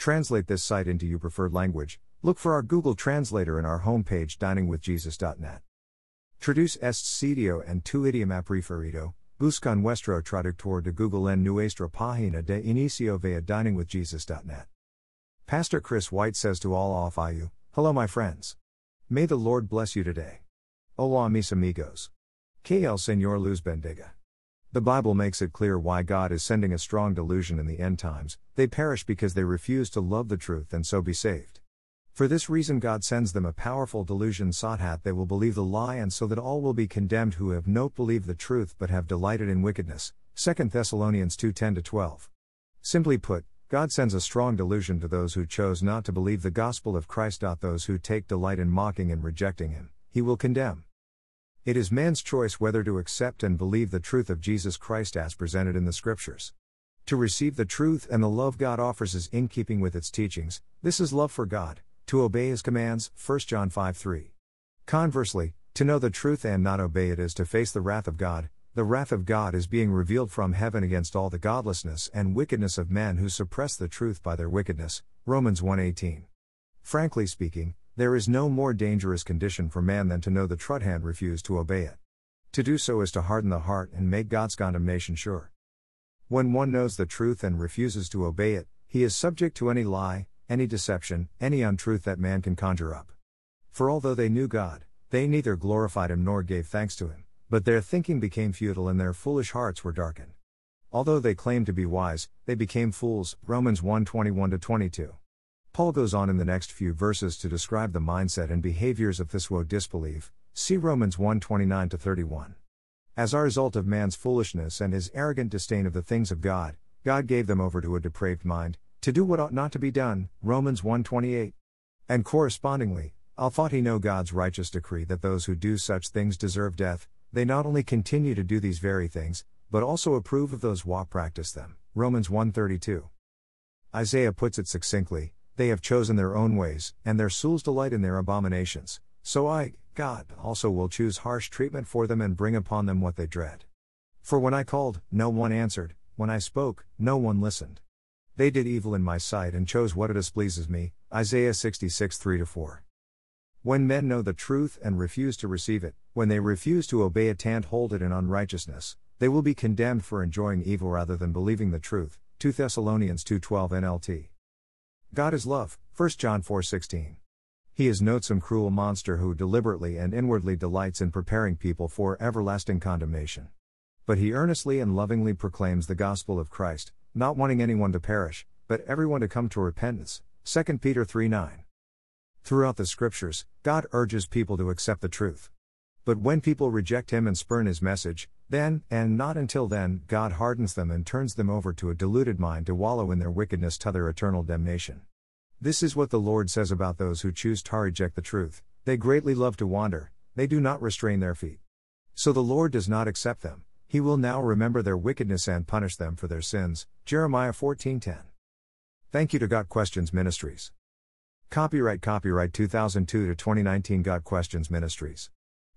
Translate this site into your preferred language. Look for our Google Translator in our homepage diningwithjesus.net. Traduce este sitio en tu idioma preferido. Busca nuestro traductor de Google en nuestra página de inicio via diningwithjesus.net. Pastor Chris White says to all off IU, Hello, my friends. May the Lord bless you today. Hola, mis amigos. Que el Señor luz bendiga. The Bible makes it clear why God is sending a strong delusion in the end times they perish because they refuse to love the truth and so be saved. For this reason, God sends them a powerful delusion so that they will believe the lie and so that all will be condemned who have not believed the truth but have delighted in wickedness. 2 Thessalonians 2 10 12. Simply put, God sends a strong delusion to those who chose not to believe the gospel of Christ. Those who take delight in mocking and rejecting Him, He will condemn. It is man's choice whether to accept and believe the truth of Jesus Christ as presented in the Scriptures. To receive the truth and the love God offers is in keeping with its teachings, this is love for God, to obey His commands, 1 John 5 3. Conversely, to know the truth and not obey it is to face the wrath of God, the wrath of God is being revealed from heaven against all the godlessness and wickedness of men who suppress the truth by their wickedness, Romans 1:18. Frankly speaking, there is no more dangerous condition for man than to know the truth and refuse to obey it. To do so is to harden the heart and make God's condemnation sure. When one knows the truth and refuses to obey it, he is subject to any lie, any deception, any untruth that man can conjure up. For although they knew God, they neither glorified him nor gave thanks to him, but their thinking became futile and their foolish hearts were darkened. Although they claimed to be wise, they became fools. Romans 1 21 22. Paul goes on in the next few verses to describe the mindset and behaviors of this woe disbelief. See Romans 1:29 31. As a result of man's foolishness and his arrogant disdain of the things of God, God gave them over to a depraved mind, to do what ought not to be done. Romans 1:28. And correspondingly, al thought he know God's righteous decree that those who do such things deserve death, they not only continue to do these very things, but also approve of those who practice them. Romans 1:32. Isaiah puts it succinctly, they have chosen their own ways, and their souls delight in their abominations. So I, God, also will choose harsh treatment for them and bring upon them what they dread. For when I called, no one answered, when I spoke, no one listened. They did evil in my sight and chose what displeases me. Isaiah 66 3 4. When men know the truth and refuse to receive it, when they refuse to obey it and hold it in unrighteousness, they will be condemned for enjoying evil rather than believing the truth. 2 Thessalonians 2:12 NLT. God is love, 1 John 4:16. He is not some cruel monster who deliberately and inwardly delights in preparing people for everlasting condemnation. But he earnestly and lovingly proclaims the gospel of Christ, not wanting anyone to perish, but everyone to come to repentance. 2 Peter 3:9. Throughout the scriptures, God urges people to accept the truth. But when people reject him and spurn his message, then, and not until then, God hardens them and turns them over to a deluded mind to wallow in their wickedness to their eternal damnation. This is what the Lord says about those who choose to reject the truth they greatly love to wander, they do not restrain their feet. So the Lord does not accept them, he will now remember their wickedness and punish them for their sins. Jeremiah 14:10. Thank you to Got Questions Ministries. Copyright Copyright 2002 to 2019 Got Questions Ministries.